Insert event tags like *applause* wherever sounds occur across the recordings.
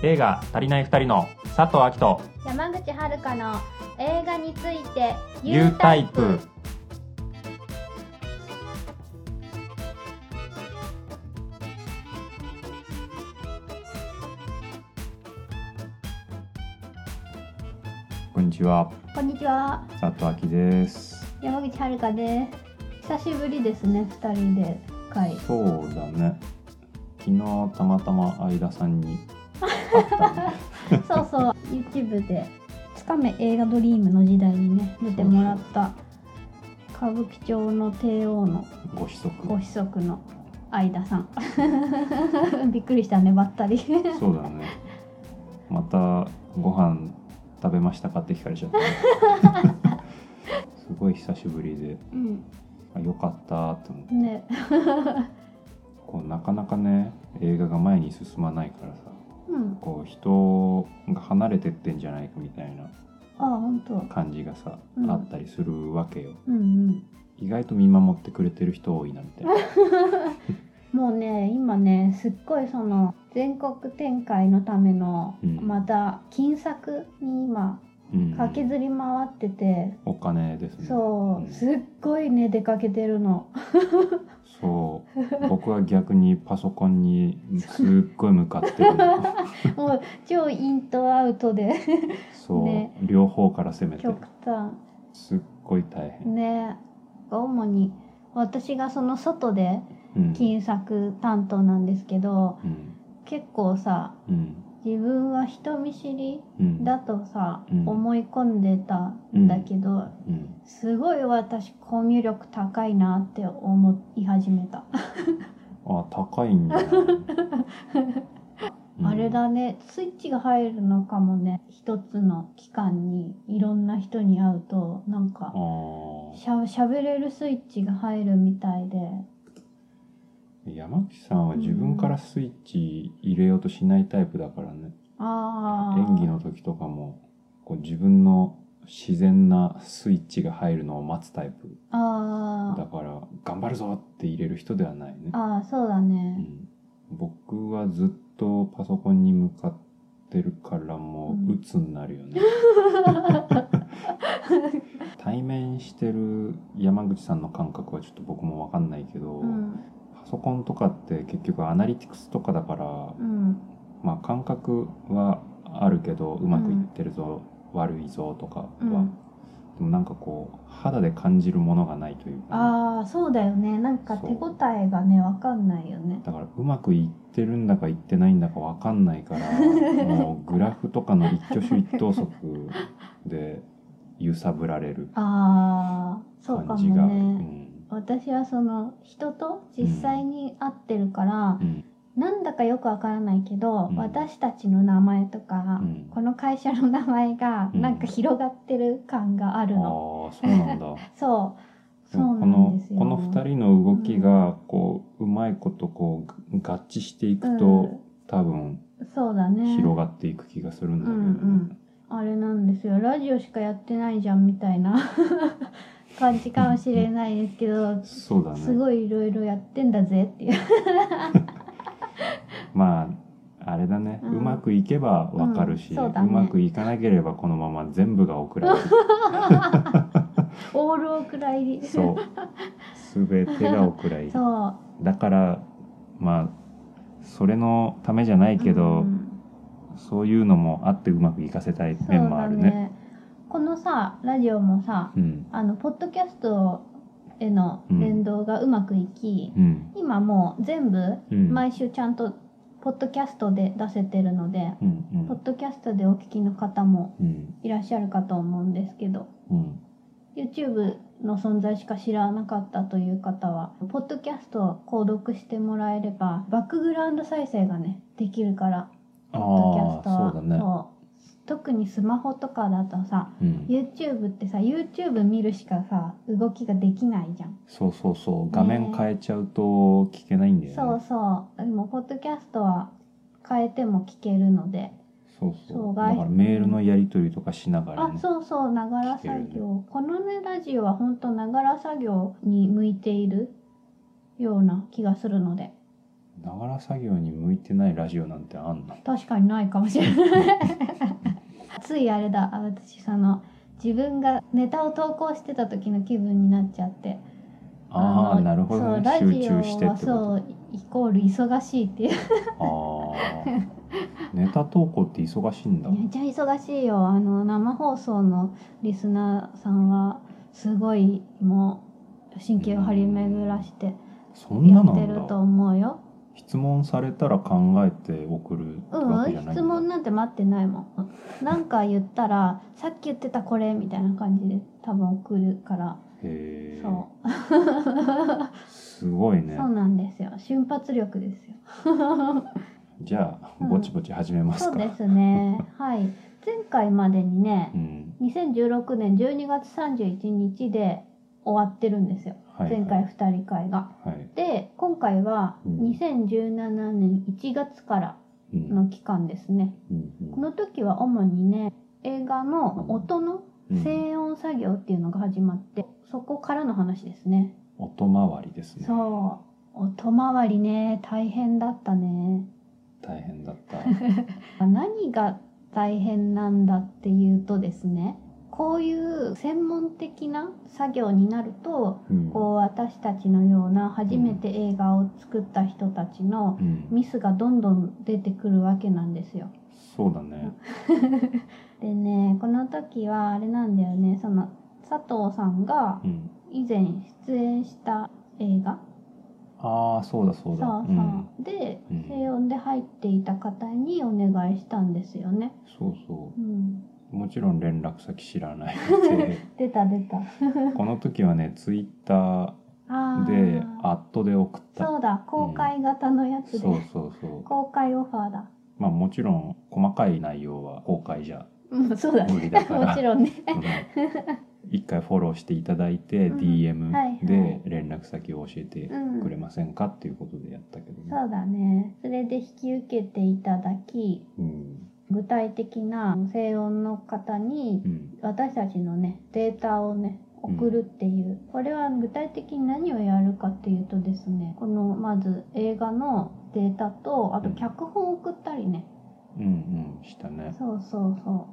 映画足りない二人の佐藤明と山口遥の映画について U タイプ。こんにちは。こんにちは。佐藤明です。山口遥です。久しぶりですね二人で。会そうだね。昨日たまたま相田さんにそうそう。YouTube で「つかめ映画ドリーム」の時代にね出てもらった歌舞伎町の帝王のご子息。ご子息の相田さん。*laughs* びっくりしたねばったり。そうだね。またご飯食べましたかって聞かれちゃったね。すごい久しぶりで。うん。あよかったって思って。ね。こうなかなかね映画が前に進まないからさうん。こう人が離れてってんじゃないかみたいな感じがさ、うん。あったりするわけよ。うんうん。意外と見守ってくれてる人多いなみたいな。*laughs* もうね今ねすっごいその全国展開のための、うん。また金策に今うん。駆けずり回ってて、お金ですね。そう、ん。すっごいね出かけてるの。*laughs* そう僕は逆にパソコンにすっごい向かってるの。もう超インとアウトで。そう、ね。両方から攻めて極端。すっごい大変、ね。主に私がその外でうん。金策担当なんですけどうん。結構さうん自分は人見知りうん。だとさ、うん。思い込んでたんだけど、うん。すごい私コミュ力高いなって思い始めた、あ高いんじゃない、*laughs* うん。あれだね。スイッチが入るのかもね。一つの期間にいろんな人に会うとなんかしゃべれるスイッチが入るみたいで山木さんは自分からスイッチ入れようとしないタイプだからね、ああ演技の時とかもこう自分の自然なスイッチが入るのを待つタイプ。だから頑張るぞって入れる人ではないね、あーそうだうね、ん、僕はずっとパソコンに向かってるからもう鬱になるよね、*laughs* 対面してる山口さんの感覚はちょっと僕も分かんないけど、うん。パソコンとかって結局アナリティクスとかだから、うん。まあ感覚はあるけどうまくいってるぞ、悪いぞとかは、うん。でもなんかこう肌で感じるものがないというか。ね、ああそうだよね。なんか手応えがねわかんないよね。だからうまくいってるんだかいってないんだか分かんないから *laughs* もうグラフとかの一挙手一投足で揺さぶられるああそうかも感じが、ね私はその人と実際に会ってるからう、ん。なんだかよくわからないけど、うん。私たちの名前とか、うん。この会社の名前がうん。なんか広がってる感があるの、そうなんだ。*laughs* そう。そうなんですよ。この二人の動きがこう、うまいことこう合致していくと、うん。多分そうだね。広がっていく気がするんだけどね、うんうん。あれなんですよ。ラジオしかやってないじゃんみたいな感じかもしれないですけど、そうだね。すごいいろいろやってんだぜっていう。*laughs* まああれだね、ううんまくいけばわかるし、ううんそうだね。まくいかなければこのまま全部が送られる *laughs* オールお蔵入り。そう。全てがお蔵入り。そう。だからまあそれのためじゃないけど、うん。そういうのもあってうまくいかせたい面もあるね。このさラジオもさうん。あのポッドキャストへの連動がうまくいき、うん。今もう全部うん。毎週ちゃんとポッドキャストで出せてるので、うんうん。ポッドキャストでお聞きの方もうん。いらっしゃるかと思うんですけどうん。YouTube の存在しか知らなかったという方はポッドキャストを購読してもらえればバックグラウンド再生がねできるからポッドキャストは特にスマホとかだとさうん、YouTube ってさ YouTube 見るしかさ動きができないじゃん、そうそうそう。画面変えちゃうと聞けないんだよね。そうそう。でもポッドキャストは変えても聞けるので。そうそう。だからメールのやり取りとかしながらあね。そうそう。ながら作業。このねラジオは本当ながら作業に向いているような気がするのでながら作業に向いてないラジオなんてあんの？確かにないかもしれない。ついあれだ。私その自分がネタを投稿してた時の気分になっちゃって。のああなるほどね。集ラジオはそうイコール忙しいっていう。とああネタ投稿って忙しいんだ。めっちゃ忙しいよ。あの生放送のリスナーさんはすごいもう神経を張り巡らしてやってると思うよ質問されたら考えて送るわけじゃないんだ。質問なんて待ってないもん。なんか言ったら *laughs* さっき言ってたこれみたいな感じで多分送るから。へえ。そう。すごいね。そうなんですよ。瞬発力ですよ。*laughs* じゃあうん。ぼちぼち始めますか、そうですね。*laughs* はい。前回までにねうん。2016年12月31日で終わってるんですよ。はいはい。前回2人会が。はい。で今回はうん。2017年1月からうん。の期間ですね。うんうん。この時は主にね映画の音のうん。静音作業っていうのが始まってそこからの話ですね。音回りですね。そう。音回りね大変だったね。大変だった。*laughs* 何が大変なんだっていうとですねこういう専門的な作業になるとうん。こう私たちのような初めて映画を作った人たちのうん。ミスがどんどん出てくるわけなんですよ。そうだね。*laughs* でねこの時はあれなんだよね。その佐藤さんがうん。以前出演した映画？ああそうだそうだ。そうそう、でうん。静音で入っていた方にお願いしたんですよね。そうそう。ん、うもちろん連絡先知らないで。*laughs* 出た出た。この時はねツイッタあーでー。アットで送った。そうだ公開型のやつで、そうそうそう。公開オファーだ。まあもちろん細かい内容は公開じゃうん、そうだ無理ねだから。もちろんね。一回フォローしていただいて、うん DM で連絡先を教えてうんくれませんかっていうことでやったけどね、そうだね。それで引き受けていただき、うん具体的な静音の方にうん。私たちのねデータをね送るっていう、これは具体的に何をやるかっていうとですねこのまず映画のデータとあと脚本を送ったりね、うんうんしたね。そうそうそ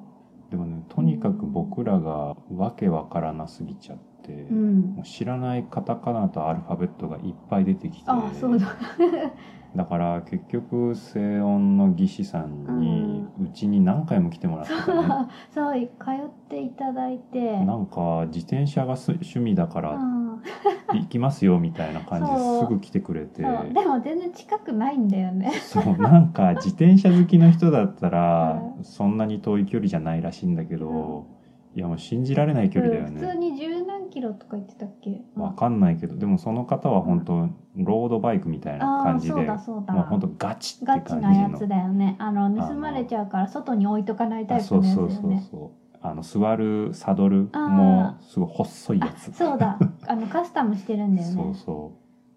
でもねとにかく僕らがわけわからなすぎちゃって、ううん。もう知らないカタカナとアルファベットがいっぱい出てきてあそうだだから結局静音の技師さんにうちに何回も来てもらってたね。そう通っていただいて。なんか自転車がす趣味だからうん。*laughs* 行きますよみたいな感じですぐ来てくれて。でも全然近くないんだよね。そうなんか自転車好きの人だったらうそんなに遠い距離じゃないらしいんだけど、いやもう信じられない距離だようん普通ね。にキロとか言ってたっけ？わかんないけどでもその方は本当ロードバイクみたいな感じでだそうだ。もう本当ガチってガ感じの。チなやつだよね。あの盗まれちゃうから外に置いとかないタあイプのやつだそうそうそうよねそう。あの座るサドルもあすごい細いやつ。そうだ。あのカスタムしてるんだよね。そうそ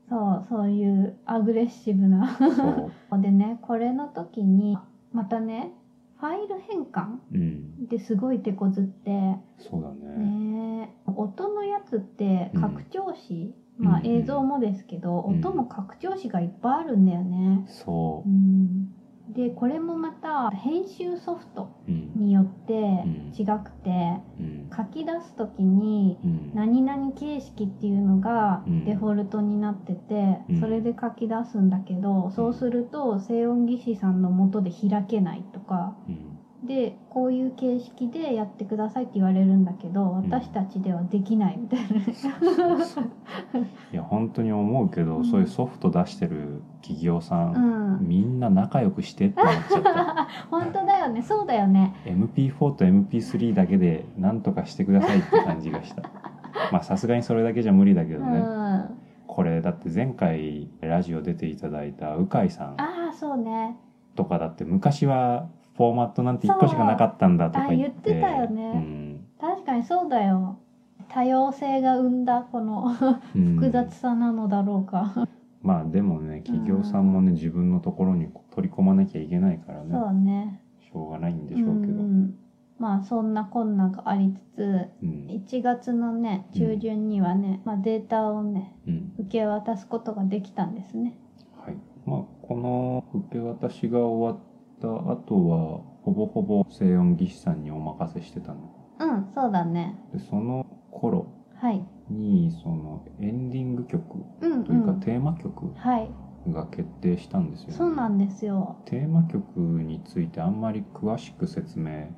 そうそういうアグレッシブな。うそう。*laughs* でねこれの時にまたねファイル変換うん。ですごい手こずって。そうだね。ね。音のやつってうん拡張子、まあうん映像もですけど、うん。音も拡張子がいっぱいあるんだよね。そう。ん、でこれもまた編集ソフトううん。によってうん。違くて、うん書き出す時にうん。何々形式っていうのがうん。デフォルトになってて、うん。それで書き出すんだけど、そうすると静音技師さんの元で開けないとかうんでこういう形式でやってくださいって言われるんだけど私たちではできないみたいな。うそういや本当に思うけど、うん。そういうソフト出してる企業さん、うん、みんな仲良くしてって思っちゃった。*laughs* 本当だよね。そうだよね。MP4 と MP3 だけで何とかしてくださいって感じがした。*laughs* まあさすがにそれだけじゃ無理だけうどね、んあこれだって前回ラジオ出ていただいた鵜飼さん。あそうねとかだって昔はフォーマットなんて1個しかなかったんだとか言って。言ってたよね。うん。確かにそうだよ。多様性が生んだこのうん。複雑さなのだろうか、まあでもね企業さんもね自分のところに取り込まなきゃいけないからね。そうね。しょうがないんでしょうけど、んん。まあそんなこんながありつつうん。1月のね中旬にはね、まあ、データをねうん。受け渡すことができたんですね。はい、まあこの受け渡しが終わった後はほぼほぼ静音技師さんにお任せしてたの。うんそうだね。でその頃はい。にそのエンディング曲うんというかうんテーマ曲はい。が決定したんですよね、そうなんですよ。テーマ曲についてあんまり詳しく説明で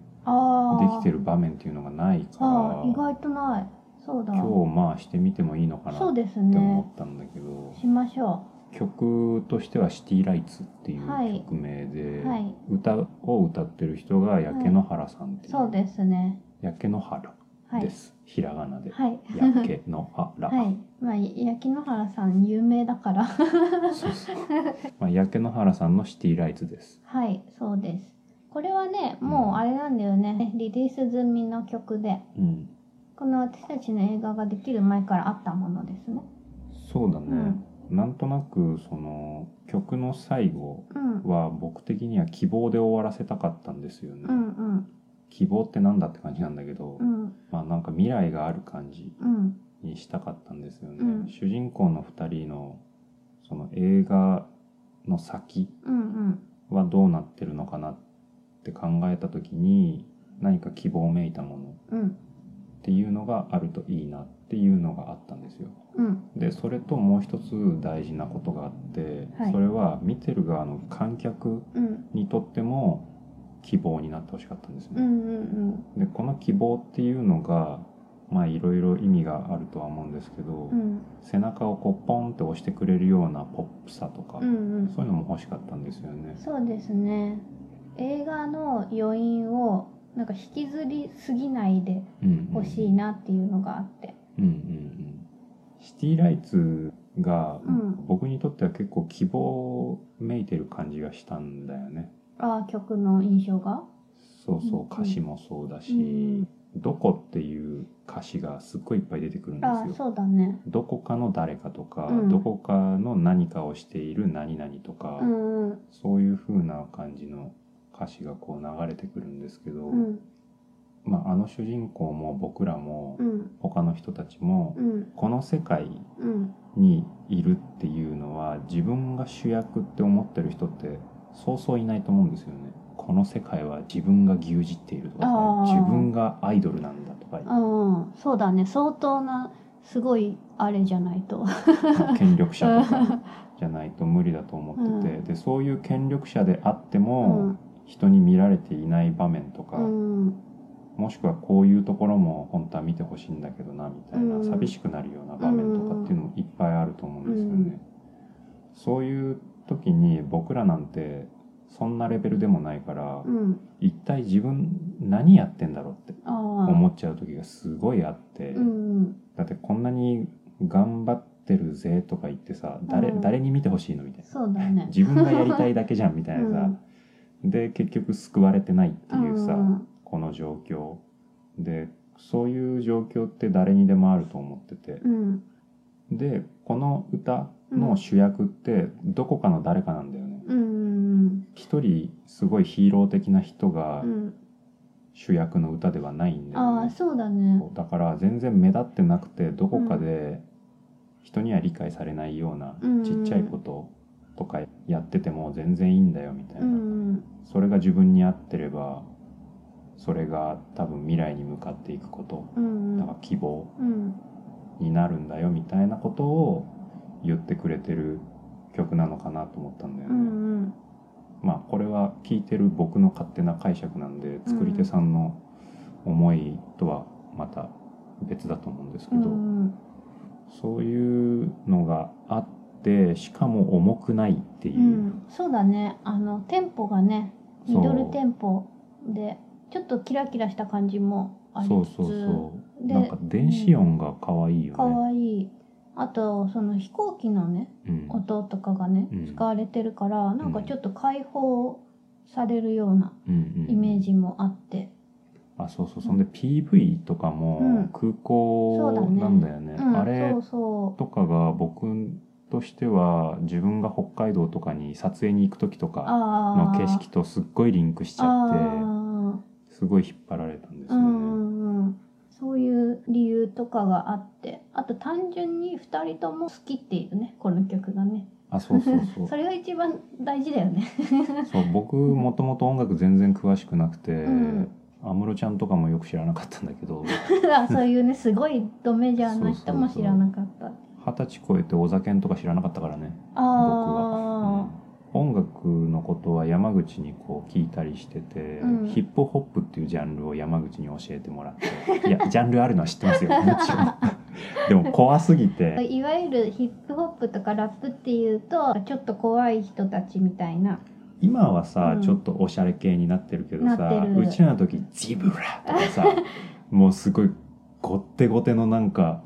きてる場面っていうのがないから意外とない。そうだ。今日まあしてみてもいいのかなってそうです思ねったんだけど、しましょ曲としては「シティライツ」っていうはい。曲名で、うはい。歌を歌ってる人が焼け野原さんっていう、そうですね。焼け野原はい。です、ひらがなで、はい。焼け野原、*laughs* はい。まあ焼き野原さん有名だから。そうそう、まあ、焼け野原さんの「シティライツ」です。*laughs* はい。そうです。これはねもうあれなんだよね。リリース済みの曲で。うん。この私たちの映画ができる前からあったものですね。そうだね、うんなんとなくその曲の最後うん。は僕的には希望で終わらせたかったんですよね、うんうん。希望ってなんだって感じなんだけど、うん。まあなんか未来がある感じうん。にしたかったんですよね、うん。主人公の2人のその映画の先はどうなってるのかなって考えた時に何か希望めいたものうん。っていうのがあるといいなっていうのがあったんですよ。うん。でそれともう一つ大事なことがあって、はい。それは見てる側の観客うん。にとっても希望になってほしかったんですね、うんうんでこの希望っていうのがまあいろいろ意味があるとは思うんですけど、うん。背中をこうポンって押してくれるようなポップさとか、うんうん。そういうのも欲しかったんですよね。そうですね。映画の余韻をなんか引きずりすぎないでうんうんほしいなっていうのがあってうんうんうん。シティライツがうん。僕にとっては結構希望めいてる感じがしたんだよね。ああ曲の印象が？そうそううん歌詞もそうだし、うん。どこっていう歌詞がすっごいいっぱい出てくるんですよ。そうだね。どこかの誰かとか、うん。どこかの何かをしている何々とか、うんうん。そういう風な感じの歌詞がこう流れてくるんですけど、うんまあ、あの主人公も僕らもうん。他の人たちもうん。この世界うんにいるっていうのは自分が主役って思ってる人ってそうそういないと思うんですよね。この世界は自分が牛耳っているとか自分がアイドルなんだとか。うん。そうだね。相当なすごいあれじゃないと。*laughs* 権力者とか *laughs* じゃないと無理だと思ってて、うん。でそういう権力者であってうも、ん。人に見られていない場面とか、うんもしくはこういうところも本当は見てほしいんだけどなみたいな、うん。寂しくなるような場面とかっていうのもいっぱいあると思うんですよね。うん。そういう時に僕らなんてそんなレベルでもないから、うん。一体自分何やってんだろうって思っちゃう時がすごいあって、うんだってこんなに頑張ってるぜとか言ってさ誰,、うん。誰に見てほしいのみたいな。自分がやりたいだけじゃんみたいなさ、*laughs* で結局救われてないっていうさ、うんこの状況。でそういう状況って誰にでもあると思ってて。うん。でこの歌の主役ってどこかの誰かなんだよね。うん一人すごいヒーロー的な人がうん。主役の歌ではないんだよね。ああそうだね。だから全然目立ってなくてどこかで人には理解されないようなうんちっちゃいこととかやってても全然いいんだよみたいうな、ん。それが自分に合ってればそれが多分未来に向かっていくこと。うんだから希望うん。になるんだよみたいなことを言ってくれてる曲なのかなと思ったんだようね。ん。まあこれは聞いてる僕の勝手な解釈なんで作り手さんの思いとはまた別だと思うんですけうど、ん。そういうのがあってしかも重くないっていう。う、ん。そうだね。あのテンポがねミドルテンポでちょっとキラキラした感じもありつつ。そうそうそう。でなんか電子音が可愛いよかね。わいい。あとその飛行機のねうん。音とかがね、うん。使われてるからなんかちょっと解放されるようなイメージもあって、あそうそう。そんで PV とかもうん。空港なんだよね、うん。あれとかが僕としては自分が北海道とかに撮影に行く時とうかの景色とすっごいリンクしちゃって。あすごい引っ張られたんですよね。んうんうん。そういう理由とかがあって。あと単純に2人とも好きっていうねこの曲がね。あそうそうそう。*laughs* それが一番大事だよね。*laughs* そう僕もともと音楽全然詳しくなくてうん。安室、ちゃんとかもよく知らなかったんだけど。*laughs* あそういうねすごいドメジャーな人も知らなかった。二十歳超えてお酒とか知らなかったからね。僕は、音楽のことは山口にこう聞いたりしてて、うん。ヒップホップっていうジャンルを山口に教えてもらって。いやジャンルあるのは知ってますよもちろん。*laughs* でも怖すぎあ、て。いわゆるヒップホップとかラップっていうとちょっと怖い人たちみたいな。今はさ、うん。ちょっとおしゃれ系になってるけどさうちらの時ジブラとかさ *laughs* もうすごいごってごてのなんか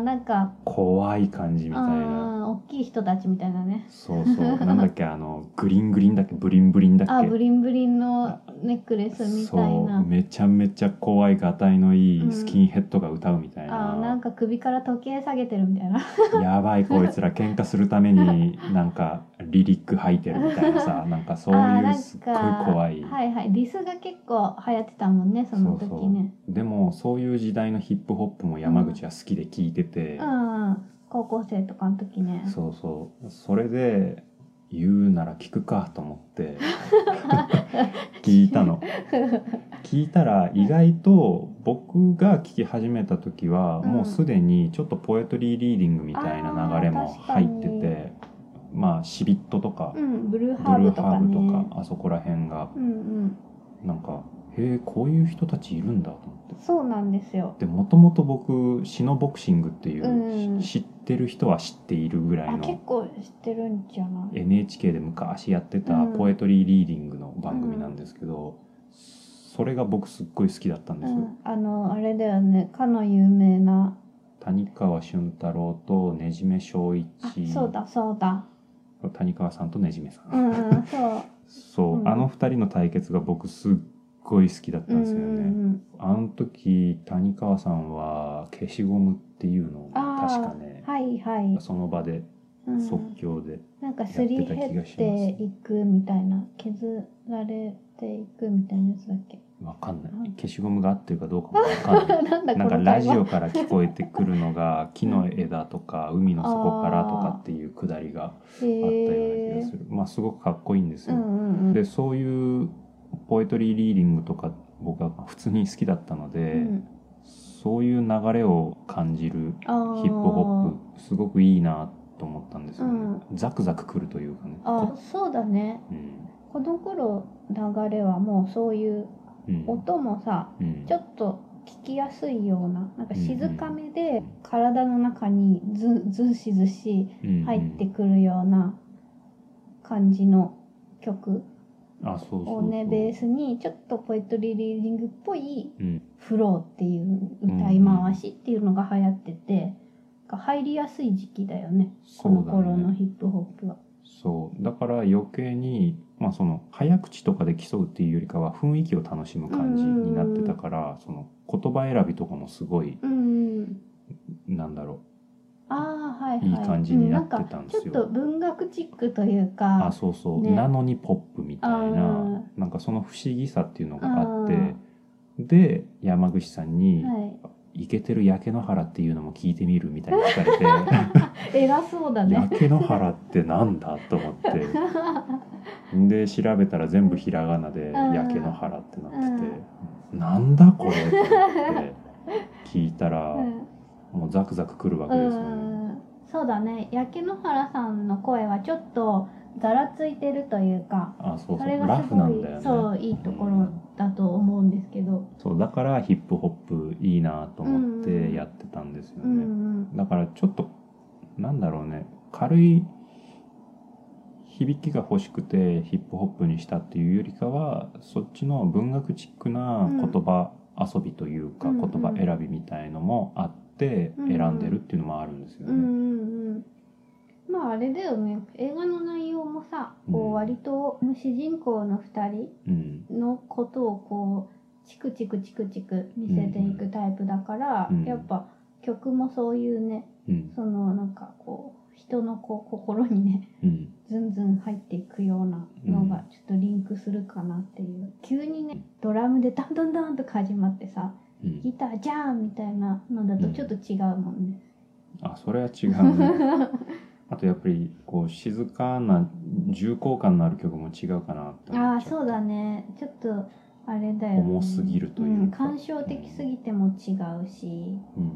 なんか。怖い感じみたいな。大きい人たちみたいなね。そうそう。*laughs* なんだっけあのグリングリンだっけ？ブリンブリンだっけ？あブリンブリンのネックレスみたいそう。なめちゃめちゃ怖いがたいのいうん。いスキンヘッドが歌うみたいな,、あーなんか首から時計下げてるみたいな。*laughs* やばいこいつら喧嘩するためになんかリリック吐いてるみたいなさ *laughs* なんかそういうすっごいか怖い。はいはいディスが結構流行ってたもんねその時ね。でもそういう時代のヒップホップも山口は好きで聴いてて、うん高校生とかの時ね。そうそう。それで言うなら聞くかと思って。*laughs* 聞いたの。聞いたら意外と僕が聞き始めた時はうん。もうすでにちょっとポエトリーリーディングみたいな流れも入ってあー確てまあシビットとかうんブルーブハーブとかね。ブとかあそこら辺が。うんうん。なんかへえこういう人たちいるんだと思って。そうなんですよ。でもともと僕シノボクシングっていう、うんし知ってる人は知っているぐらいあの結構知ってるんじゃない？NHK で昔やってたうん。ポエトリーリーディングの番組なんですけど、それが僕すっごい好きだったんですよ、うん、あのあれだよね。かの有名な。谷川俊太郎とねじめ正一あそうだそうだ。谷川さんとねじめさん、うんうんそう。*laughs* そう、うん。あの二人の対決が僕すっごい好きだったんですよね、うんうんあの時谷川さんは消しゴムっていうのを確かねうん、はいはい、その場でうん、即興で、なんかすり減っていくみたいな削られていくみたいなやつだっけ？わかんない。うん消しゴムが合ってるかどうかもわかんない。*laughs* なんかラジオから聞こえてくるのが木の枝とか *laughs* 海の底からとかっていうくだりがあったような気がする、まあすごくかっこいいんですよ、うんうんうん。でそういうポエトリーリーディングとか僕は普通に好きだったので、うん。そういう流れを感じるヒップホップすごくいいなと思ったんですよね、うん。ザクザクくるというかね。あこそうだね。うん。この頃流れはもうそういううん。音もさうん。ちょっと聞きやすいようななんか静かめでうん体の中にずずしずしうん。入ってくるような感じの曲をねベースにちょっとポエトリーリーディングっぽいうん。フローっていう歌い回しっていうのが流行ってて入りやすい時期だよね。この頃のねヒップホップは。そう。だから余計にまあその早口とかで競うっていうよりかは雰囲気を楽しむ感じになってたからその言葉選びとかもすごいうんなんだろああはいはいいい感じになってたんですようなんかちょっと文学チックといううかあそうそう、ねなのにポップみたいあななんかその不思議さっていうのがあってあで山口さんにはい「イケてる焼け野原っていうのも聞いてみる?」みたいに聞かれ *laughs* 偉そうだて「ね。焼け野原ってなんだ?」と思って *laughs* で調べたら全部ひらがなで「うん焼け野原」ってなってて「なんだこれ?」って聞いたらうんもうザクザクくるわけうですよね。ん。そうだね。焼け野原さんの声はちょっとざらついてるというかあそうそれラがすごいフなんだよね。そういいところだと思うんですけど、そうだからヒップホップいいなと思っうんてやってたんですようんうね。ん。だからちょっとなんだろうね。軽い響きが欲しくてヒップホップにしたっていうよりかはそっちの文学チックな言葉遊びというか、うん言葉選びみたいのもあってうん選んでるっていうのもあるんですよね。うんうんうん。まああれだよね。映画の内容もさこうん。う割と主人公の2人うんのことをこうチクチクチクチク見せていくタイプだから、うん。やっぱ曲もそういうねうん。そのなんかこう人のこう心にねうん。ズンズン入っていくようなのがちょっとリンクするかなっていう、急にねドラムでダンダンダンと始まってさうんギターじゃんみたいなのだとちょっと違うもんね。あそれは違うね。*laughs* あとやっぱりこう静かな重厚感のある曲も違うかなって思ああそうだね。ちょっとあれだよね。重すぎるというか。ん感傷的すぎても違うし。うん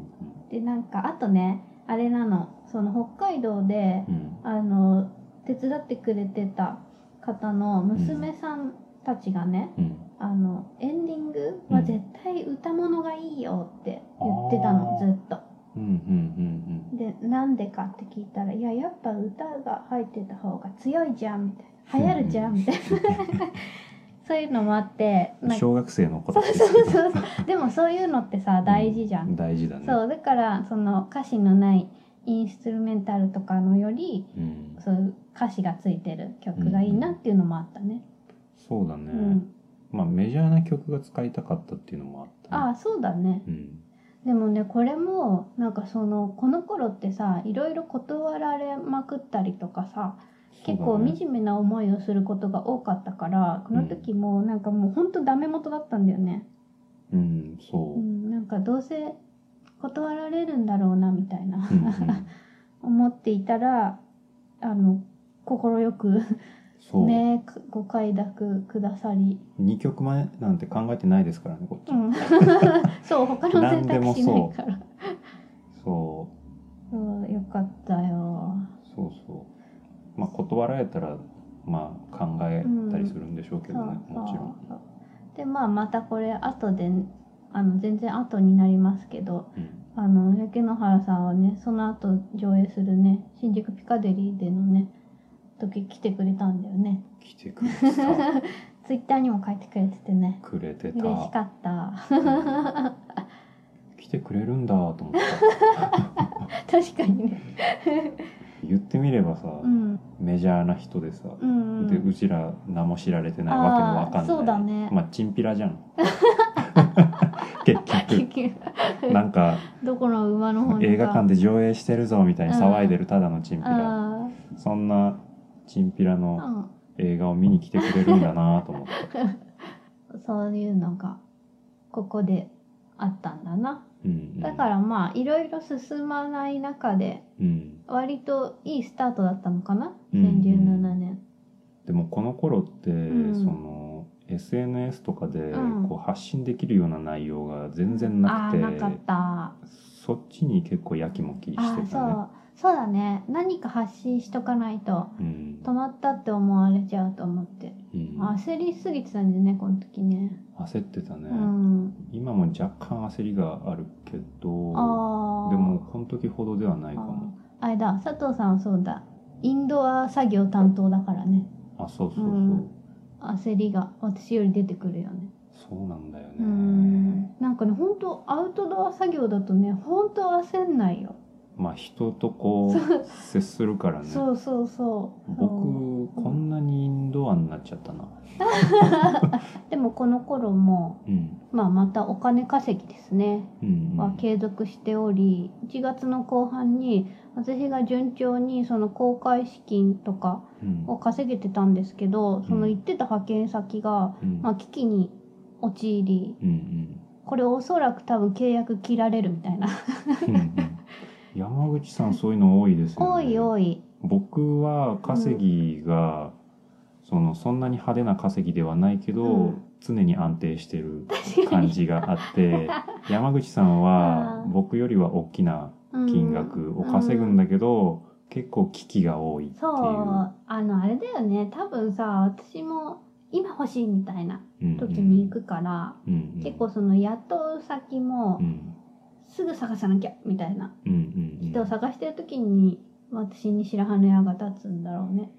でなんかあとねあれなの。その北海道でうんうん。あの手伝ってくれてた方の娘さんたちがね、うん。あのエンディングは絶対歌物がいいよって言ってたの、あー。ずっと。うんうんうんでなんでかって聞いたら「いややっぱ歌が入ってた方が強いじゃん」みたいな「流行るじゃん」みたいな。*laughs* そういうのもあって小学生の子そうたち。そうそうそうでもそういうのってさ大事じゃん、大事だね。そうだからその歌詞のないインストゥルメンタルとかのよりうん、そういう歌詞がついてる曲がいいなっていうのもあったね、そうだね、うん。まあメジャーな曲が使いたかったっていうのもあった、ね、ああそうだね。うん。でもねこれもなんかそのこの頃ってさいろいろ断られまくったりとかさ結構惨めな思いをすることが多かったからこの時もなんかもうほんとダメ元だったんだよね、うんそう。う、ん、なんかどうせ断られるんだろうなみたいな。うんうん。*laughs* 思っていたらあの快くそう、ねご快諾くださり、2曲前なんて考えてないですからねこっち、うん、*laughs* そう他の選択肢ないから。そう。そう。よかったよ。そうそう。まあ断られたらまあ考えたりするんでしょうけどね、そうもちろん。でまあまたこれ後であの全然後になりますけどうん。あの焼野原さんはねその後上映するね新宿ピカデリーでのね時来てくれたんだよね。来てくれてた。*laughs* ツイッターにも書いてくれててね。くれてた。嬉しかった。来てくれるんだと思った。*laughs* 確かにね。言ってみればさ、うん。メジャーな人でさ、うんでうちら名も知られてないわけのわかんない。そうだね。まあチンピラじゃん。結 *laughs* 結局。局なんかどこの馬の映画館で上映してるぞみたいに騒いでるただのチンピラ。あそんなチンピラーの映画を見に来てくれるんだなと思って、うん、そういうのがここであったんだな。うんうん、だからまあいろいろ進まない中でうん、割といいスタートだったのかな？うん2017年。でもこの頃って、ん。その SNS とかでうん。こう発信できるような内容が全然なくて、あーなかった。そっちに結構やきもきしてたね。そうだね。何か発信しとかないとうん。止まったって思われちゃうと思って。うん。焦りすぎてたんでねこの時ね。焦ってたね、うん。今も若干焦りがあるけどでもこの時ほどではないかも。あれだ佐藤さんはそうだ。インドア作業担当だからね。あそうそうそう、うん。焦りが私より出てくるよね。そうなんだよね、うん。なんかね本当アウトドア作業だとね本当焦んないよまあ人とこう接するからね。そうそうそう。僕こんなにインドアになっちゃったな。*laughs* でもこの頃も、うん。まあ、またお金稼ぎですね。うんうん。は継続しており1月の後半に私が順調にその公開資金とかうん。を稼げてたんですけどその行ってた派遣先が、うん。まあ、危機に陥りうんこれおそらく多分契約切られるみたいな。うんうんうん *laughs* 山口さんそういうの多いですよね。多い多い。僕は稼ぎが、そのそんなに派手な稼ぎではないけど、うん。常に安定してる感じがあって *laughs* 山口さんはうん僕よりは大きな金額を稼ぐんだけど、結構危機が多いっていう。そう。あのあれだよね。多分さ私も今欲しいみたいなうんうん時に行くから、うん。うん結構その雇う先もうんすぐ探さなきゃみたいな。人を探してる時に私に白羽の矢が立つんだろうね。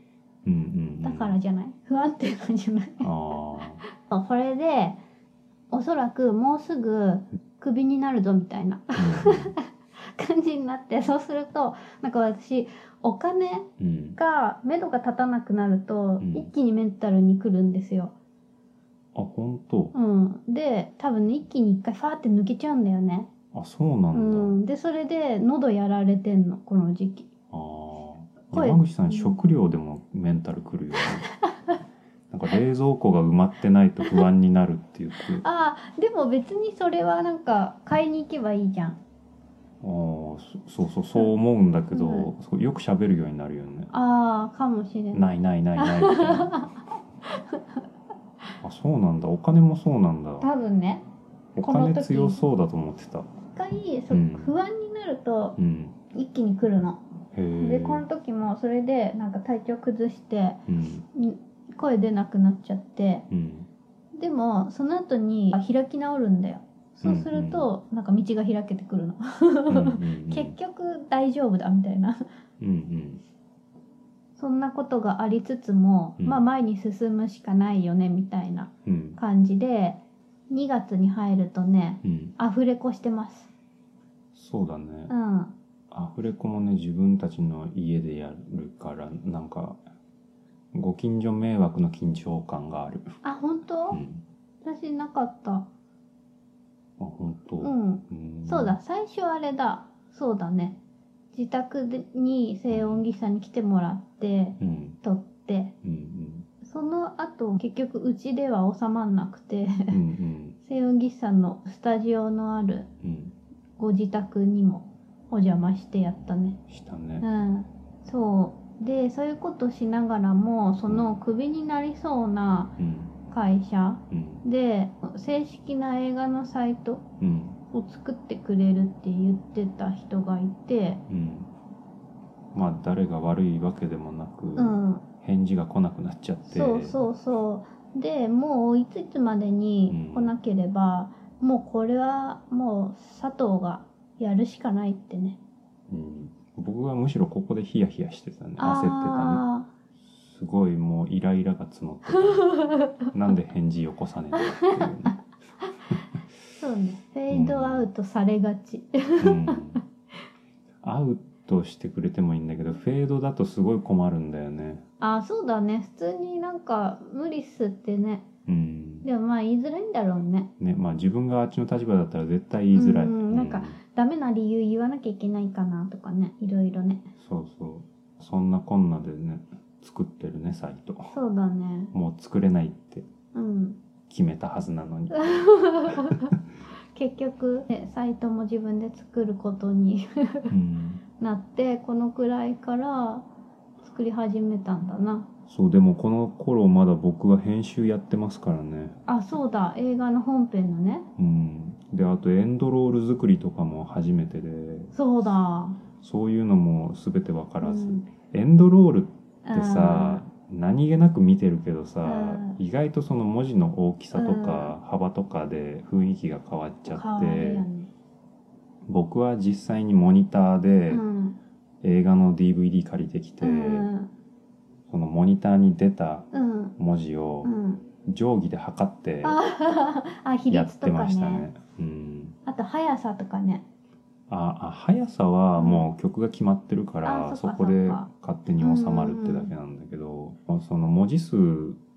うんうんうん。だからじゃない。不安定なんじゃない。あこ *laughs* れでおそらくもうすぐクビになるぞみたいな。*laughs* 感じになってそうするとなんか私お金が目処が立たなくなると、ん。一気にメンタルに来るんですよ。あ本当。うん、で多分ね一気に一回ファーって抜けちゃうんだよね。あそうなんだ、うん、でそれで喉やられてんのこの時期。ああ声。山口さん食料でもメンタルくるよね。*laughs* なんか冷蔵庫が埋まってないと不安になるって言ってああでも別にそれはなんか買いに行けばいいじゃん。ああそそうそうそう思うんだけど、うん。よく喋るようになるよね。ああかもしれない。ないないないないみたいなあそうなんだ。お金もそうなんだ。多分ね。お金強そうだと思ってた。一回そ、うん。不安になるとうん。一気に来るの。でこの時もそれでなんか体調崩して声出なくなっちゃってうん。でもその後に開き直るんだよ。そうすると、なんか道が開けてくるの、*laughs* 結局大丈夫だみたいな。そんなことがありつつも、うん。まあ前に進むしかないよねみたいなうん。感じで2月に入るとねうん。アフレコしてます。そうだね。うん。アフレコもね自分たちの家でやるからなんかご近所迷惑の緊張感がある。あ本当、うん。私なかった。あ本当？うん。うん。そうだ。最初あれだ。そうだね。自宅でに静音技師さんに来てもらってうん。撮って。うんその後結局うちでは収まんなくてうんうん。静音技師さんのスタジオのあるうんご自宅にもお邪魔してやったね。したね。うん。そう。でそういうことしながらもそのクビになりそうなうん。会社うん。で正式な映画のサイトうん。を作ってくれるって言ってた人がいてうん。まあ誰が悪いわけでもなく、うん返事が来なくなっちゃって。そうそうそう。でもういついつまでに来なければ、もうこれはもう佐藤がやるしかないってね。うん、僕はむしろここでヒヤヒヤしてたね。焦ってたね。あすごいもうイライラが募ってた。*laughs* なんで返事よこさねえっていうね、あそうね。フェードアウトされがち、うん、アウトしてくれてもいいんだけどフェードだとすごい困るんだよねあそうだね。普通になんか無理っすってね。うん。でもまあ言いづらいんだろうね。ねまあ自分があっちの立場だったら絶対言いづらい、うんなんかダメな理由言わなきゃいけないかなとかね。いろいろね。そうそう。そんなこんなでね作ってるねサイト。そうだね。もう作れないってうん。決めたはずなのに。*laughs* 結局、ね、サイトも自分で作ることにうん。*laughs* なってこのくらいから作り始めたんだな。そうでもこの頃まだ僕は編集やってますからね。あそうだ。映画の本編のね。うん。であとエンドロール作りとかも初めてで。そうだ。そういうのも全て分からず、うん。エンドロールってさ何気なく見てるけどさ、うん。意外とその文字の大きさとか幅とかで雰囲気が変わっちゃ変わって、ね。僕は実際にモニターでうん映画の DVD 借りてきて、うん。そのモニターに出たうん。文字をうん。定規で測ってやってましたね。うん。あと速さとかね。ああ速さはもう曲が決まってるから、あそっかそこで勝手に収まるってだけなんだけど、その文字数、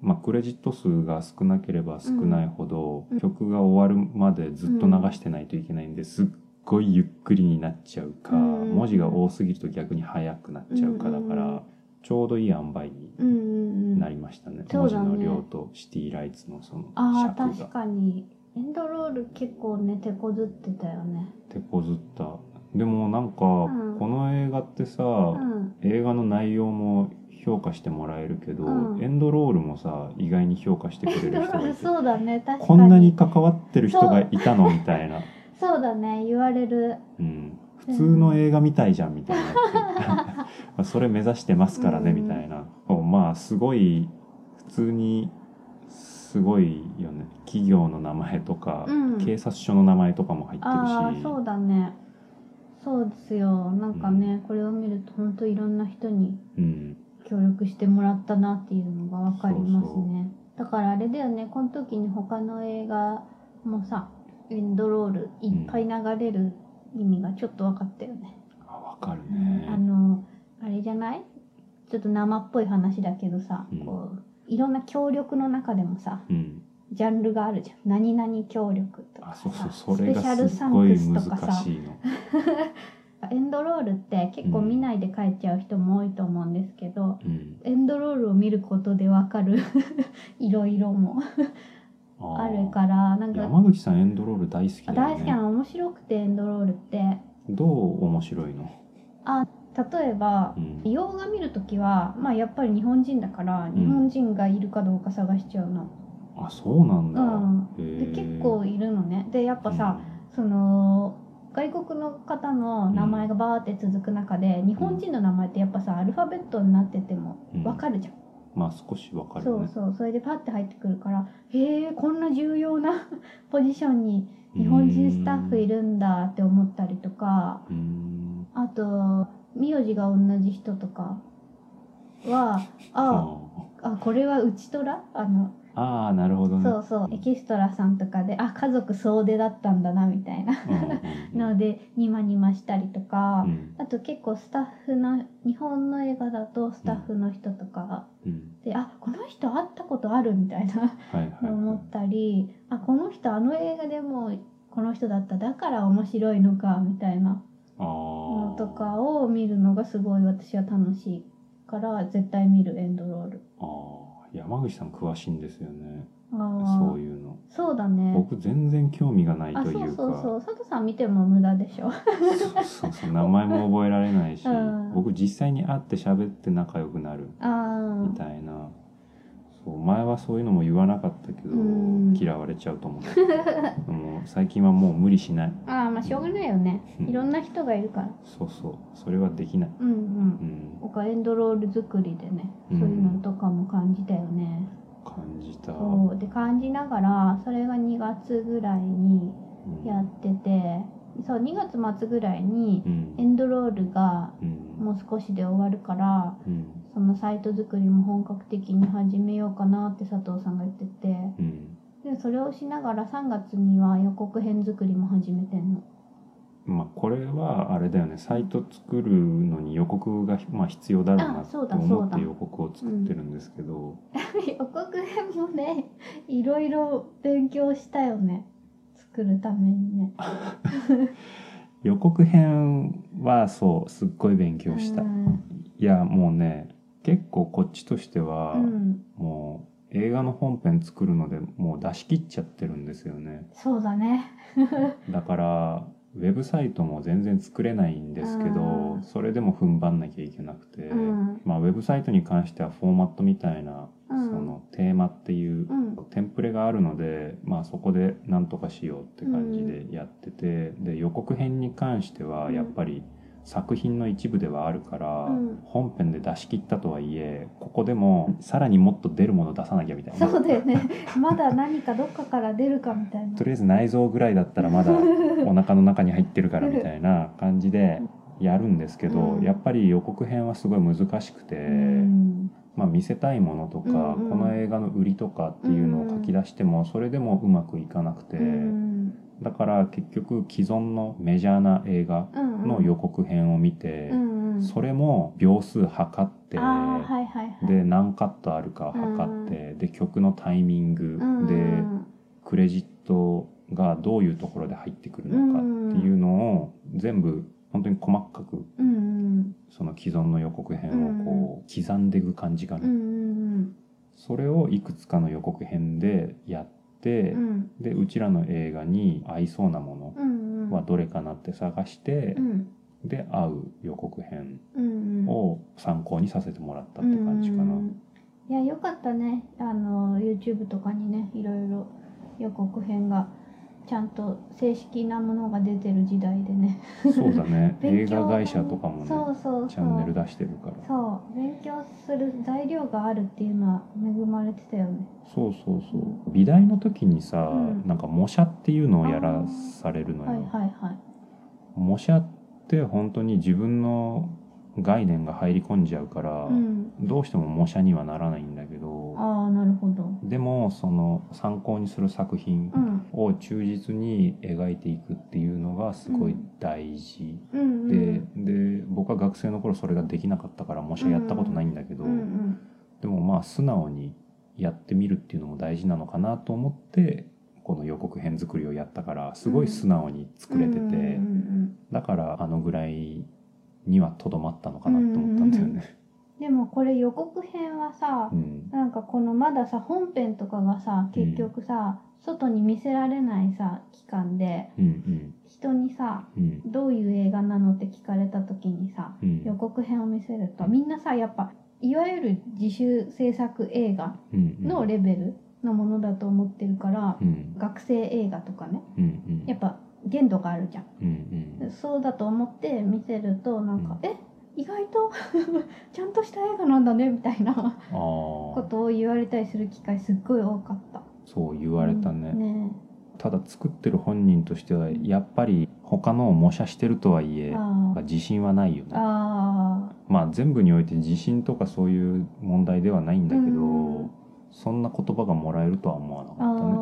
まあ、クレジット数が少なければ少ないほど、うん。曲が終わるまでずっと流してないといけないんですっごいゆっくりになっちゃうか、うん。文字が多すぎると逆に速くなっちゃうかだから、うんちょうどいい塩梅にうんうんうん。なりましたね、そうだね。文字の量とシティライツのその尺が。確かに。エンドロール結構ね手こずってたよね。手こずった。でもなんか、ん。この映画ってさ、うん。映画の内容も評価してもらえるけど、うん。エンドロールもさ意外に評価してくれる人がいて。そうだね確かに。こんなに関わってる人がいたの？みたいな、そうだね言われる。うん、普通の映画みたいじゃんみたいな。*laughs* まあそれ目指してますからねうんみたいな、まあすごい普通にすごいよね。企業の名前とか、うん。警察署の名前とかも入ってるし。ああそうだね。そうですよ。なんかね、これを見ると本当いろんな人にうん。協力してもらったなっていうのが分かりますそうねだからあれだよねこの時に他の映画もさエンドロールいっぱい流れる意味がちょっと分かったよね、あわかるうん。あね、のあれじゃない？ちょっと生っぽい話だけどさ、うん。こういろんな協力の中でもさうん、ジャンルがあるじゃん。何々協力とかそうそう。スペシャルサンクスとかさ。*laughs* エンドロールって結構見ないで帰っちゃう人も多いと思うんですけど、うん。エンドロールを見ることでわかる。*laughs* いろいろもあるからなんか山口さんエンドロール大好きだよね。大好きなの。面白くてエンドロールって。どう面白いの、あ例えばうん。洋画見るときはまあやっぱり日本人だからん。日本人がいるかどうか探しちゃうの、あそうなんだ、うん。で結構いるのね。でやっぱさ、その外国の方の名前がバーって続く中で、日本人の名前ってやっぱさアルファベットになっててもうん。わかるじゃん、まあ少しわかるね。そうそうそれでパッて入ってくるからへえこんな重要な *laughs* ポジションに日本人スタッフいるんだって思ったりとかあと名字が同じ人とかはああこれはうちとら？あのああなるほどね。そうそうエキストラさんとかであ家族総出だったんだなみたいな。のでニマニマしたりとか、うん。あと結構スタッフの日本の映画だとスタッフの人とかうん。で、あこの人会ったことあるみたいなはいはいはい。思ったりあこの人あの映画でもこの人だっただから面白いのかみたいなあのーとかを見るのがすごい私は楽しいから絶対見るエンドロール。あー山口さん詳しいんですよね。あそうーいうの。そうだね。僕全然興味がないあというか。そうそうそう。佐藤さん見ても無駄でしょ。そうそうそう。名前も覚えられないし、*laughs* うん。僕実際に会って喋って仲良くなるあみたいな、そう前はそういうのも言わなかったけど、うん。嫌われちゃうと思う。*laughs* でも最近はもう無理しない。ああまあしょうがないよね。うん。いろんな人がいるから。そうそう。それはできない、うんうん。うん、他エンドロール作りでね、うん。そういうのとかも感じたよね。感じた、そう。で感じながらそれが2月ぐらいにうん。やってて、そう2月末ぐらいにうん。エンドロールがうん。もう少しで終わるから、うんそのサイト作りも本格的に始めようかなって佐藤さんが言ってて、うん。でそれをしながら3月には予告編作りも始めてんの。まあこれはあれだよね。サイト作るのに予告が、まあ、必要だろうなってあそうだそうだ。思って予告を作ってるんですけど、*laughs* 予告編もねいろいろ勉強したよね。作るためにね。*laughs* 予告編はそうすっごい勉強した、うん。いやもうね結構こっちとしては、うん、もう映画の本編作るのでもう出し切っちゃってるんですよね。そうだね。*laughs* だからウェブサイトも全然作れないんですけどうん。それでも踏ん張んなきゃいけなくて、うん。まあ、ウェブサイトに関してはフォーマットみたいな、うん。そのテーマっていううん。テンプレがあるので、まあ、そこで何とかしようって感じでやってて、で予告編に関してはやっぱり作品の一部ではあるから、うん本編で出し切ったとはいえここでもさらにもっと出るもの出さなきゃみたいな。そうだよね。まだ何かどっかから出るかみたいなと。りあえず内臓ぐらいだったらまだ *laughs* お腹の中に入ってるからみたいな感じでやるんですけど、うんやっぱり予告編はすごい難しくて、うんまあ、見せたいものとか、うんうんこの映画の売りとかっていうのを書き出してもそれでもうまくいかなくて、うんだから結局既存のメジャーな映画うんの予告編を見て、うんうん、それも秒数測って、はいはいはい。で何カットあるか測って、で曲のタイミングうんで。クレジットがどういうところで入ってくるのかっていうのを全部本当に細かくうんうん。その既存の予告編をこう刻んでいく感じかな、うんうんそれをいくつかの予告編でやって、うんうん。でうちらの映画に合いそうなもうんうん。のはどれかなって探してう、ん。で合う予告編うんうん。を参考にさせてもらったって感じかな。うん。いやよかったね。あの YouTube とかにねいろいろ予告編がちゃんと正式なものが出てる時代でね。そうだね。*laughs* 映画会社とかもねそうそうそう。チャンネル出してるから。そう。勉強する材料があるっていうのは恵まれてたよね。そうそうそう。美大の時にさ、うん。なんか模写っていうのをやらされるのよ、はいはいはい。模写って本当に自分の概念が入り込んじゃうから、うん。どうしても模写にはならないんだけどああなるほど。でもその参考にする作品うん。を忠実に描いていくっていうのがすごい大事、うんうんでで僕は学生の頃それができなかったから模写やったことないんだけど、うんうんでもまあ素直にやってみるっていうのも大事なのかなと思ってこの予告編作りをやったからすごい素直に作れてて、だからあのぐらいにはとどまったのかなって思ったんだよね。でもこれ予告編はさう、ん。なんかこのまださ本編とかがさ結局さ、外に見せられないさ期間でうん。人にさうん。どういう映画なのって聞かれた時にさうん。予告編を見せるとみんなさやっぱいわゆる自主制作映画うんうん。のレベルのものだと思ってるからう、ん。学生映画とかね。うんうん。やっぱ限度があるじゃん。うんうん。そうだと思って見せるとなんか、うん。え意外と *laughs* ちゃんとした映画なんだねみたいなあこあとを言われたりする機会すっごい多かった。そう言われたね、ねただ作ってる本人としてはやっぱり他のを模写してるとはいえ自信はないよね。あまあ全部において自信とかそういう問題ではないんだけど、うん。そんな言葉がもらえるとは思わなーかったね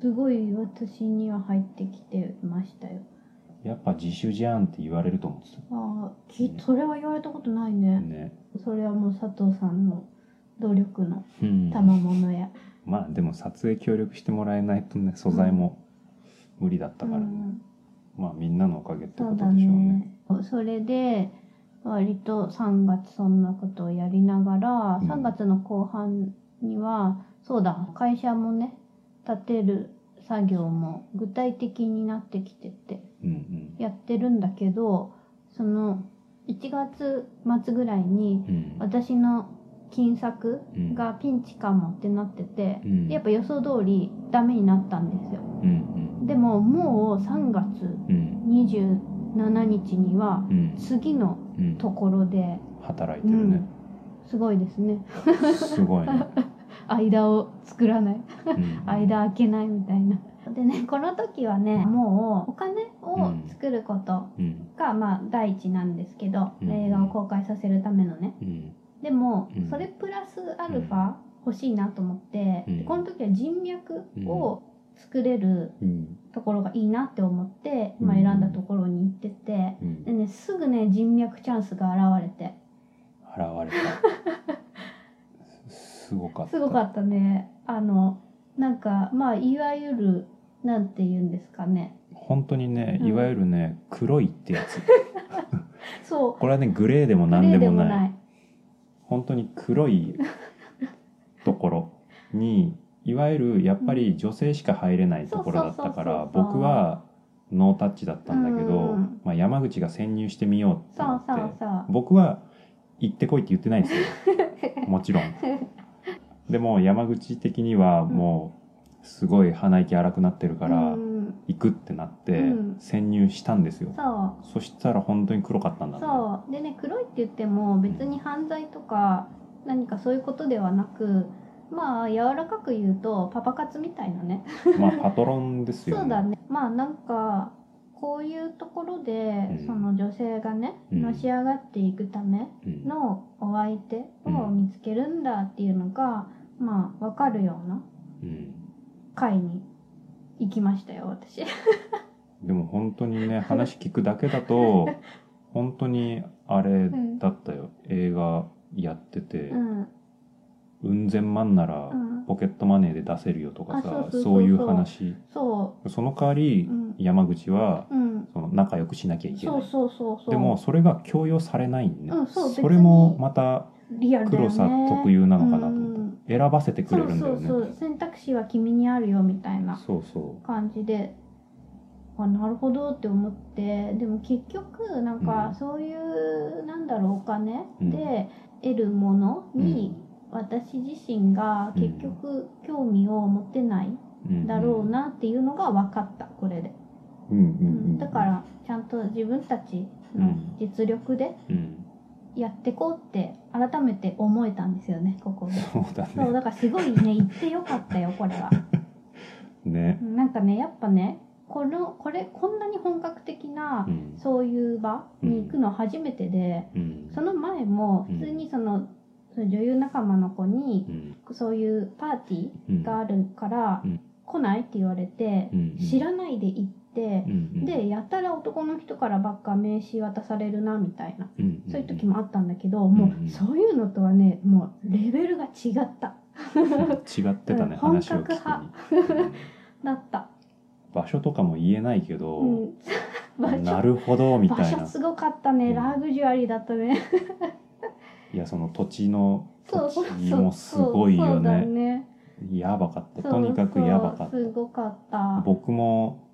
すごい私には入ってきてましたよ。やっぱ自主じゃんって言われると思ってあーきそれは言われたことないね。たね、それはもう佐藤さんの努力のうん、賜物や。まあでも撮影協力してもらえないとね素材も無理だったからね、うん。まあみんなのおかげってことでしょうね。ね。それで割と3月そんなことをやりながら、うん。3月の後半にはそうだ会社もね建てる作業も具体的になってきててうんやってるんだけどその1月末ぐらいにうん。うん私の金作うん。がピンチかもってなってて、うん。やっぱ予想通りダメになったんですよ。うんでももう3月うん。27日にはうん。次のうん。ところで、働いてるね、すごいですね。すごいね、*laughs* 間を作らない。うん。間開けないみたいな。でねこの時はねもうお金を作ることうん。が、まあ第一なんですけど、うん。映画を公開させるためのね。うん。でも、うん。それプラスアルファ欲しいなと思って、うん。でこの時は人脈を作れるうん。ところがいいなって思って、うん。まあ、選んだところに行っててうん。でねすぐね人脈チャンスが現れて。現れた *laughs* すごかった。すごかったね。あのなんかまあいわゆるなんて言うんですかね。本当にねうん。いわゆるね、黒いってやつ。*laughs* そう。これはねグレーでも何でもない。ない。本当に黒いところにいわゆるやっぱり女性しか入れないところだったから僕はノータッチだったんだけど、うん。まあ、山口が潜入してみようってそう思って。そうそう。僕は行ってこいって言ってないんですよ。*laughs* もちろんでも山口的にはもうすごい鼻息荒くなってるからうん。行くってなってうん。潜入したんですよ。そう。そしたら本当に黒かったんだねそう。でね黒いって言っても別に犯罪とか何かそういうことではなくまあ柔らかく言うとパパ活みたいなね。まあパトロンですよ *laughs* そうだね。まあなんかこういうところで、うん。その女性がね、うん。のし上がっていくためうん。のお相手を見つけるんだっていうのが、まあ分かるようなうん。会に行きましたよ私。*laughs* でも本当にね話聞くだけだと *laughs* 本当にあれだったよ、映画やってて、うん。うん。千万ならうん。ポケットマネーで出せるよとかあさ、そうそうそうそう。そういう話。そその代わり、うん。山口はううん。その仲良くしなきゃいけない。そうそうそうそう。でもそれが強要されないんね、うんそうそれもまた黒さ特有なのかなと思選ばせてくれるんだよね。そうそうそう。選択肢は君にあるよみたいな感じであなるほどって思ってでも結局なんうん。かそういう、なんだろうお金うん。で得るものに、私自身が結局興味を持てないうんだろうなっていうのが分かったこれで、うんうんううん。んだからちゃんと自分たちの実力でうんやってこうって改めて思えたんですよねここで。そうだね。そうだからすごいね言ってよかったよこれは。*laughs* ね。なんかねやっぱねこのこれこんなに本格的なうん。そういう場に行くの初めてで、うん。その前もうん。普通にその、その女優仲間の子にうん。そういうパーティうんーがあるから、うん。来ないって言われてう、ん。知らないで行ってう、んでやたら男の人からばっか名刺渡されるなみたいな。うんそういう時もあったんだけど、もうん。うそういうのとはねもうレベルが違った。違ってたね *laughs* うん。話を聞く本格派。に *laughs* だった、場所とかも言えないけど、うん、*laughs* 場な所るほどみ場たいな。所すごかったね、うん。ラグジュアリーだったね。いやその土地のそう土地もすごいよね。ね。やばかった。とにかくやばかった。そうすごかった。僕も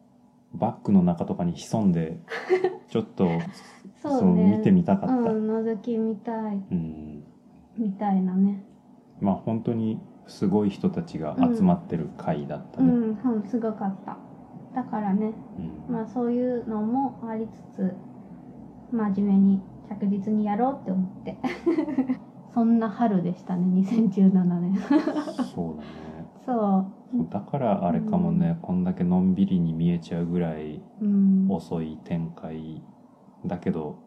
バッグの中とかに潜んで *laughs* ちょっとそうそうね見てみたかった、うん覗きみたい。うん。みたいなね。まあ本当にすごい人たちが集まってる会だったね、うん、うん、すごかった。だからね。うん。まあそういうのもありつつ真面目に着実にやろうって思って。*laughs* そんな春でしたね2017年。*laughs* そうだねそそうだからあれかもね、こんだけのんびりに見えちゃうぐらいううん。遅い展開だけど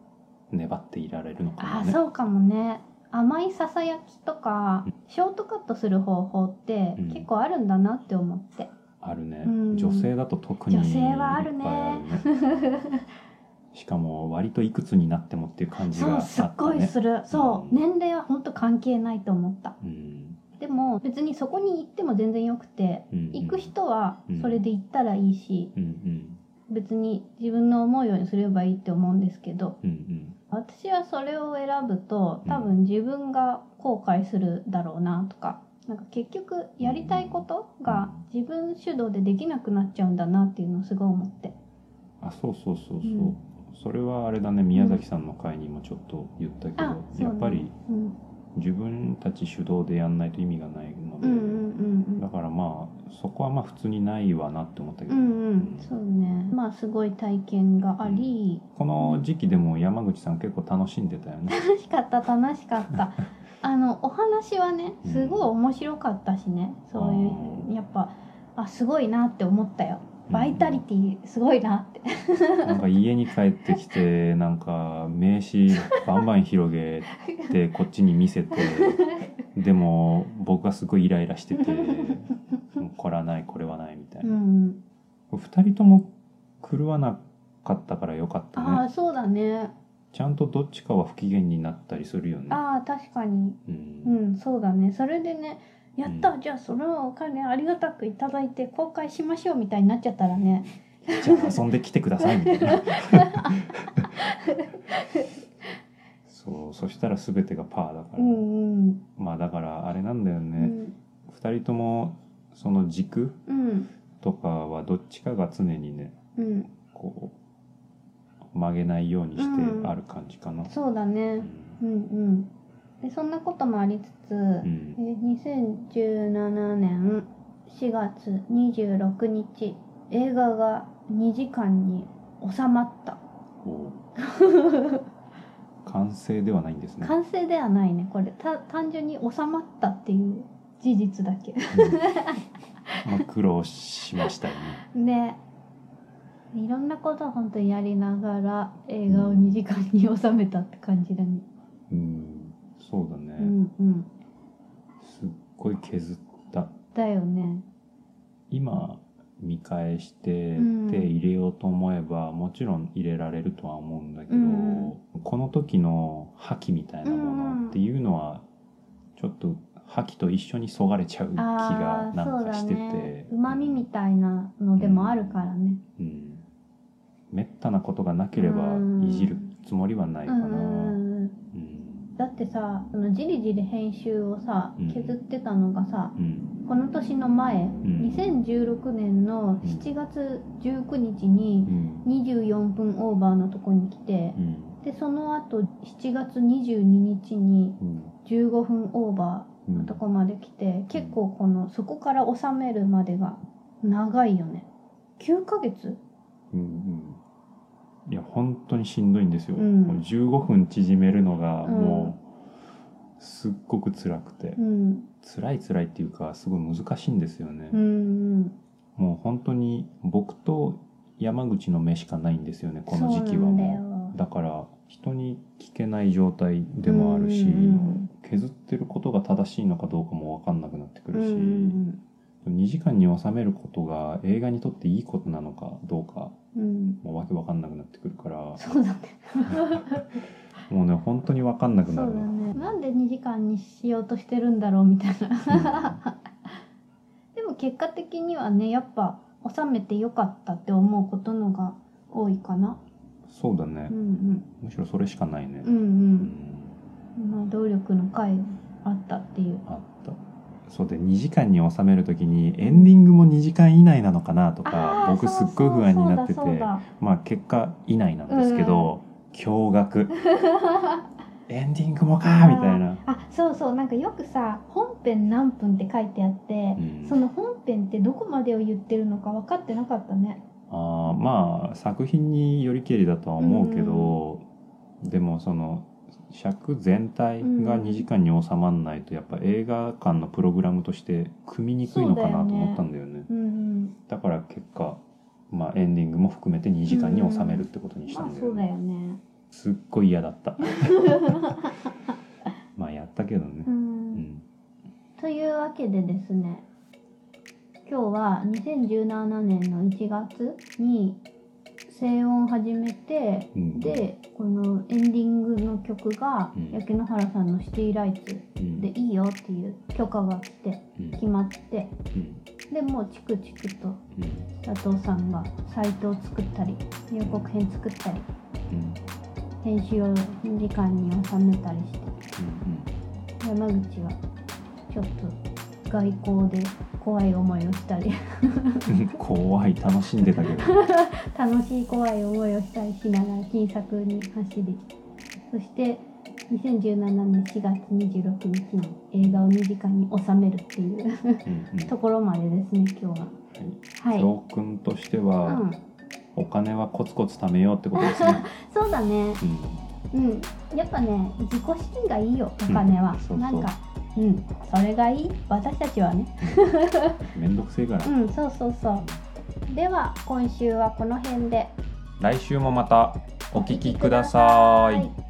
粘っていられるのかもね。あそうかもね。甘いささやきとかショートカットする方法ってうん。結構あるんだなって思って、あるね、うん。女性だと特に女性はあるね。*laughs* しかも割といくつになってもっていう感じがあったそうすっごいねする。そう、うん。年齢は本当関係ないと思った。うんでも別にそこに行っても全然よくてうんうん。行く人はうん。それで行ったらいいし、うんうん。別に自分の思うようにすればいいって思うんですけどうんうん。私はそれを選ぶと多分自分が後悔するだろうなとかなんか結局やりたいことが自分主導でできなくなっちゃうんだなっていうのをすごい思って。あそうそうそうそう、うん。それはあれだね宮崎さんの回にもちょっと言ったけど、うね。やっぱりうん自分たち主導でやんないと意味がないので、うんうんだからまあそこはまあ普通にないわなって思ったけど、うんうん。うん。そうね。まあすごい体験があり。この時期でも山口さん結構楽しんでたよね。楽しかった楽しかった。*laughs* あのお話はねすごい面白かったしね。そういうやっぱあすごいなって思ったよバイタリティすごいなって。なんか家に帰ってきて *laughs* なんか名刺バンバン広げてこっちに見せてでも僕がすごいイライラしててこれはないこれはないみたいうな、ん。二人とも狂わなかったからよかったね。ああそうだね。ちゃんとどっちかは不機嫌になったりするよね。ああ確かに。うん。うんそうだね。それでねやった、じゃあそのお金ありがたくいただいて公開しましょうみたいになっちゃったらね。じゃあ遊んできてくださいみたいな。そうそしたら全てがパーだから、うんうん。まあだからあれなんだようね、ん。二人ともその軸うん。とかはどっちかが常にねうん。こう曲げないようにしてうん。ある感じかな、そうだうねん。うんうんでそんなこともありつつ、うん。え2017年4月26日映画が2時間に収まった。*laughs* 完成ではないんですね、完成ではないねこれ。た単純に収まったっていう事実だけ。うん。まあ、苦労しましたよね。で *laughs* いろんなことを本当にやりながら映画を2時間に収めたって感じだね。うんそうだね、うんうん。すっごい削った。だよね。今見返してうん。手入れようと思えば、もちろん入れられるとは思うんだけど、うん。この時の覇気みたいなものっていうのはちょっと覇気と一緒にそがれちゃう気がなんかしてて。うまみみたいなのでもあるからね。うん。めったなことがなければうん。いじるつもりはないかな、うんうんうんうんだってさそのじりじり編集をさうん。削ってたのがさ、うん。この年の前、ん。2016年の7月19日にうん。24分オーバーのとこに来てうん。でその後7月22日にうん。15分オーバうんーのとこまで来て結構このそこから収めるまでが長いよね。9ヶ月うんうんいや本当にしんどいんですよ、うん。もう15分縮めるのがうん。もうすっごく辛くて、うん。辛い辛いっていうかすごい難しいんですよね、うんうん。もう本当に僕と山口の目しかないんですよねこの時期は。もようだから人に聞けない状態でもあるし、うん削ってることが正しいのかどうかも分かんなくなってくうんうるし、ん2時間に収めることが映画にとっていいことなのかどうかうん。もうわけわかんなくなってくるから。そうだね。*laughs* もうね本当にわかんなくそうだなるね。なんで2時間にしようとしてるんだろうみたいな。*laughs* でも結果的にはねやっぱ収めてよかったって思うことのが多いかな。そうだね。うんうん。むしろそれしかないね。うんううん。んまあ努力の回があったっていう。あったそうで2時間に収めるときにエンディングも2時間以内なのかなとか僕すっごい不安になっててまあ結果以内なんですけど、驚愕。*laughs* エンディングもかみたいな、あそうそう。なんかよくさ本編何分って書いてあって、うん。その本編ってどこまでを言ってるのか分かってなかったね。あーまあ作品によりけりだとは思うけど、でもその尺全体が2時間に収まらないとやっぱ映画館のプログラムとして組みにくいのかなと思ったんだよね。うんうん。だから結果、まあ、エンディングも含めて2時間に収めるってことにしたんだよね、うだよね。すっごい嫌だった。*laughs* まあやったけどね。う。うん。んというわけでですね今日は2017年の1月に静音を始めて、うん。でこのエンディングの曲が、うん。焼野原さんの「シティライツ。うん」でいいよっていう許可が来てうん。決まって。うん。でもうチクチクとうん。佐藤さんがサイトを作ったり予告編作ったりうん。編集を時間に収めたりして。山口はちょっと外交で怖い思いをしたり。怖い楽しんでたけど。*laughs* 楽しい怖い思いをしたりしながら金作に走り。そして2017年4月26日に映画を2時間に収めるっていうところまでですね今日は。はい、教訓としてうは、ん、お金はコツコツ貯めようってことですね。*laughs* そうだね。うん。うん。やっぱね自己資金がいいよお金は、うん。そうそう。なんかうん。それがいい？私たちはね。めんどくせえから、うんそうそうそう。では今週はこの辺で。来週もまたお聞きください。